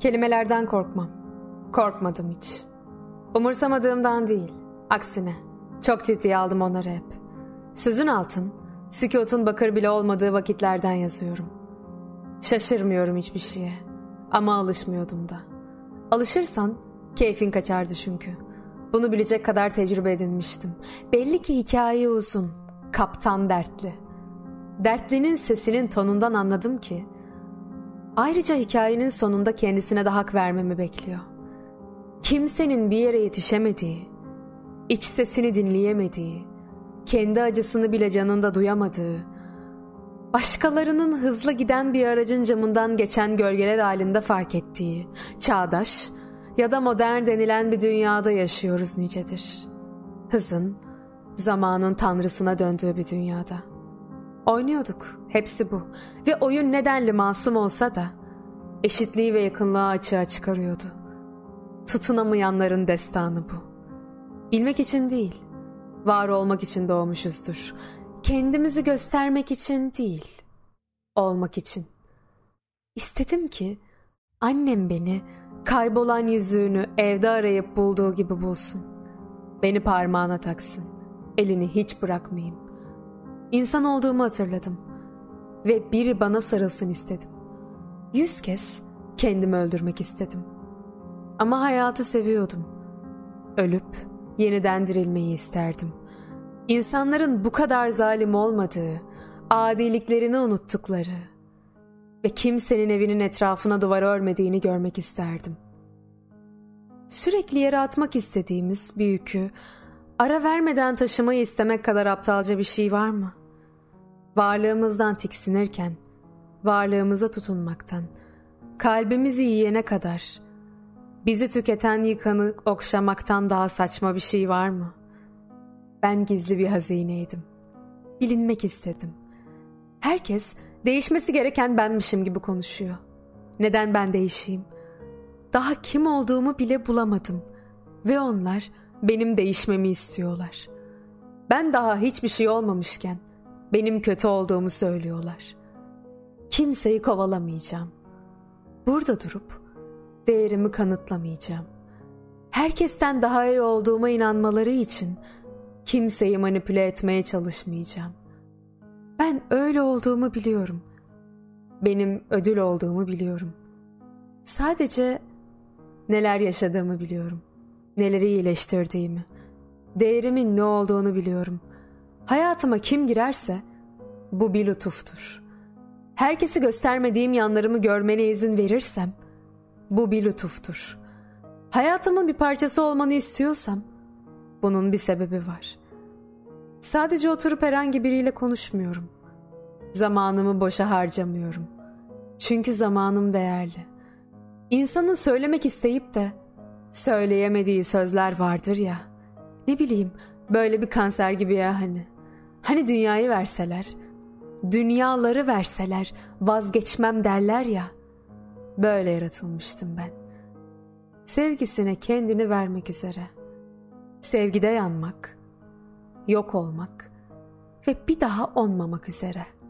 Kelimelerden korkmam. Korkmadım hiç. Umursamadığımdan değil. Aksine. Çok ciddiye aldım onları hep. Sözün altın, sükutun bakır bile olmadığı vakitlerden yazıyorum. Şaşırmıyorum hiçbir şeye. Ama alışmıyordum da. Alışırsan keyfin kaçardı çünkü. Bunu bilecek kadar tecrübe edinmiştim. Belli ki hikaye uzun. Kaptan dertli. Dertlinin sesinin tonundan anladım ki ayrıca hikayenin sonunda kendisine de hak vermemi bekliyor. Kimsenin bir yere yetişemediği, iç sesini dinleyemediği, kendi acısını bile canında duyamadığı, başkalarının hızlı giden bir aracın camından geçen gölgeler halinde fark ettiği, çağdaş ya da modern denilen bir dünyada yaşıyoruz nicedir. Hızın, zamanın tanrısına döndüğü bir dünyada. Oynuyorduk, hepsi bu. Ve oyun nedenli masum olsa da eşitliği ve yakınlığı açığa çıkarıyordu. Tutunamayanların destanı bu. Bilmek için değil, var olmak için doğmuşuzdur. Kendimizi göstermek için değil, olmak için. İstedim ki annem beni kaybolan yüzüğünü evde arayıp bulduğu gibi bulsun. Beni parmağına taksın, elini hiç bırakmayayım. İnsan olduğumu hatırladım ve biri bana sarılsın istedim. Yüz kez kendimi öldürmek istedim. Ama hayatı seviyordum. Ölüp yeniden dirilmeyi isterdim. İnsanların bu kadar zalim olmadığı, adiliklerini unuttukları ve kimsenin evinin etrafına duvar örmediğini görmek isterdim. Sürekli yere atmak istediğimiz bir yükü ara vermeden taşımayı istemek kadar aptalca bir şey var mı? Varlığımızdan tiksinirken, varlığımıza tutunmaktan, kalbimizi yiyene kadar, bizi tüketen yıkanı okşamaktan daha saçma bir şey var mı? Ben gizli bir hazineydim. Bilinmek istedim. Herkes değişmesi gereken benmişim gibi konuşuyor. Neden ben değişeyim? Daha kim olduğumu bile bulamadım. Ve onlar benim değişmemi istiyorlar. Ben daha hiçbir şey olmamışken benim kötü olduğumu söylüyorlar. Kimseyi kovalamayacağım. Burada durup değerimi kanıtlamayacağım. Herkesten daha iyi olduğuma inanmaları için kimseyi manipüle etmeye çalışmayacağım. Ben öyle olduğumu biliyorum. Benim ödül olduğumu biliyorum. Sadece neler yaşadığımı biliyorum. Neleri iyileştirdiğimi. Değerimin ne olduğunu biliyorum. Hayatıma kim girerse bu bir lütuftur. Herkesi göstermediğim yanlarımı görmene izin verirsem bu bir lütuftur. Hayatımın bir parçası olmanı istiyorsam bunun bir sebebi var. Sadece oturup herhangi biriyle konuşmuyorum. Zamanımı boşa harcamıyorum. Çünkü zamanım değerli. İnsanın söylemek isteyip de söyleyemediği sözler vardır ya. Ne bileyim böyle bir kanser gibi ya hani. Hani dünyayı verseler, dünyaları verseler vazgeçmem derler ya. Böyle yaratılmıştım ben. Sevgisine kendini vermek üzere. Sevgide yanmak, yok olmak ve bir daha olmamak üzere.''